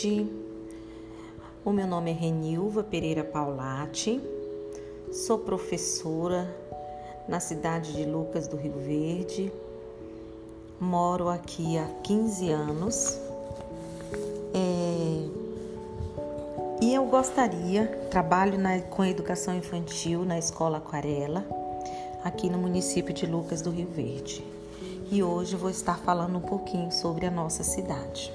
Verde. O meu nome é Renilva Pereira Paulati, sou professora na cidade de Lucas do Rio Verde, moro aqui há 15 anos é, e eu gostaria, trabalho na, com educação infantil na Escola Aquarela, aqui no município de Lucas do Rio Verde. E hoje vou estar falando um pouquinho sobre a nossa cidade.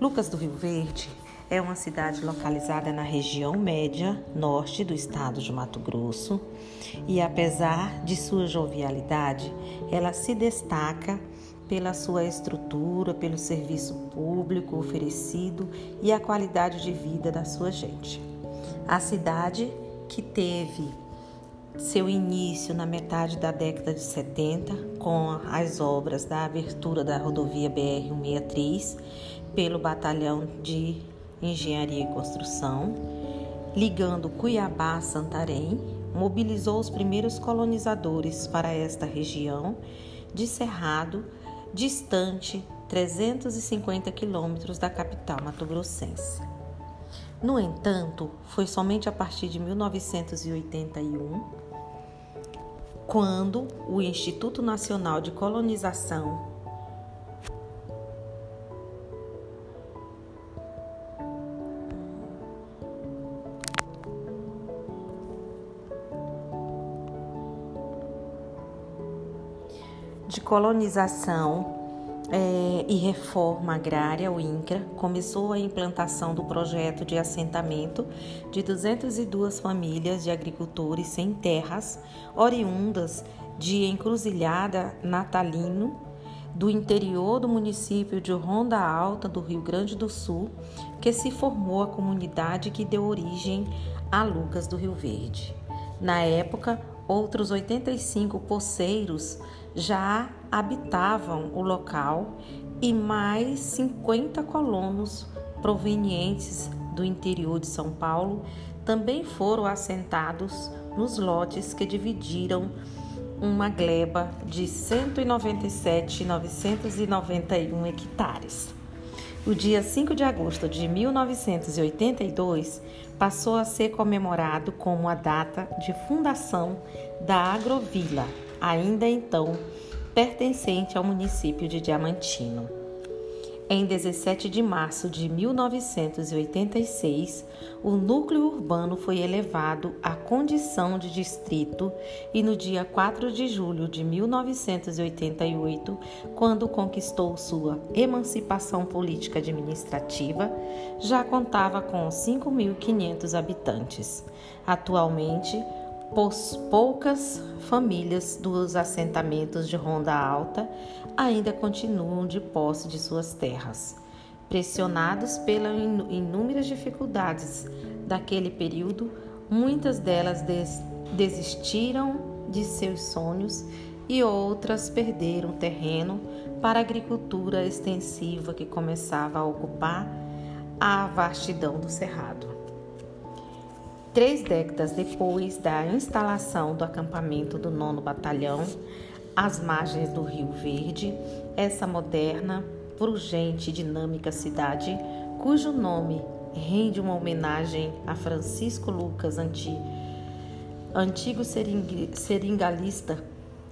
Lucas do Rio Verde é uma cidade localizada na região média norte do estado de Mato Grosso e, apesar de sua jovialidade, ela se destaca pela sua estrutura, pelo serviço público oferecido e a qualidade de vida da sua gente. A cidade que teve seu início na metade da década de 70 com as obras da abertura da rodovia BR-163 pelo Batalhão de Engenharia e Construção, ligando Cuiabá a Santarém, mobilizou os primeiros colonizadores para esta região de Cerrado, distante 350 quilômetros da capital mato-grossense. No entanto, foi somente a partir de 1981 quando o Instituto Nacional de Colonização de colonização é, e reforma agrária, o INCRA, começou a implantação do projeto de assentamento de 202 famílias de agricultores sem terras, oriundas de Encruzilhada Natalino, do interior do município de Ronda Alta, do Rio Grande do Sul, que se formou a comunidade que deu origem a Lucas do Rio Verde. Na época, outros 85 poceiros já habitavam o local e mais 50 colonos provenientes do interior de São Paulo também foram assentados nos lotes que dividiram uma gleba de 197.991 hectares. O dia 5 de agosto de 1982 passou a ser comemorado como a data de fundação da Agrovila, ainda então pertencente ao município de Diamantino. Em 17 de março de 1986, o núcleo urbano foi elevado à condição de distrito e no dia 4 de julho de 1988, quando conquistou sua emancipação política administrativa, já contava com 5.500 habitantes. Atualmente, poucas famílias dos assentamentos de Ronda Alta ainda continuam de posse de suas terras. Pressionados pelas inúmeras dificuldades daquele período, muitas delas des desistiram de seus sonhos e outras perderam terreno para a agricultura extensiva que começava a ocupar a vastidão do cerrado. Três décadas depois da instalação do acampamento do 9 Batalhão, às margens do Rio Verde, essa moderna, urgente e dinâmica cidade, cujo nome rende uma homenagem a Francisco Lucas, anti, antigo seringalista,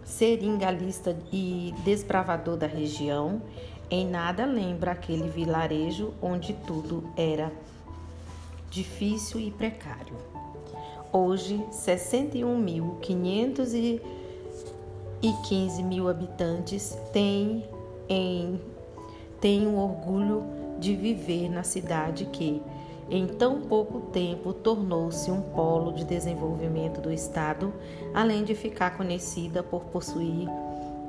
seringalista e desbravador da região, em nada lembra aquele vilarejo onde tudo era difícil e precário. Hoje, 61.515 mil habitantes têm, em, têm o orgulho de viver na cidade que, em tão pouco tempo, tornou-se um polo de desenvolvimento do Estado, além de ficar conhecida por possuir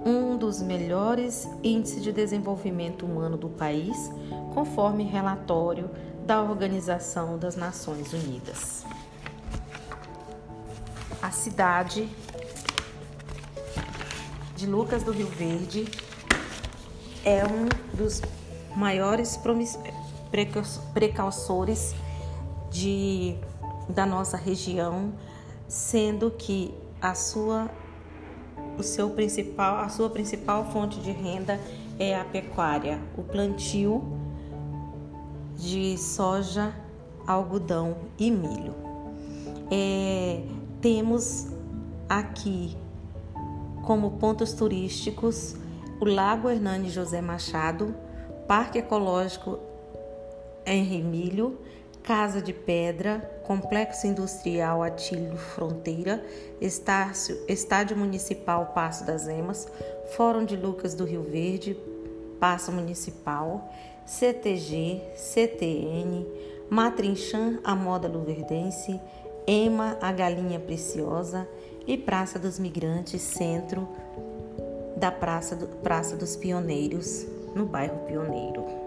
um dos melhores índices de desenvolvimento humano do país, conforme relatório da Organização das Nações Unidas. A cidade de Lucas do Rio Verde é um dos maiores precursores de, da nossa região, sendo que a sua, o seu principal, a sua principal fonte de renda é a pecuária, o plantio de soja, algodão e milho. É, temos aqui como pontos turísticos o Lago Hernani José Machado, Parque Ecológico Henri Milho, Casa de Pedra, Complexo Industrial Atílio Fronteira, Estácio, Estádio Municipal Passo das Emas, Fórum de Lucas do Rio Verde, Passo Municipal, CTG, CTN, Matrinchã, a Moda Luverdense, Ema, a Galinha Preciosa e Praça dos Migrantes, centro da Praça, do, Praça dos Pioneiros, no bairro Pioneiro.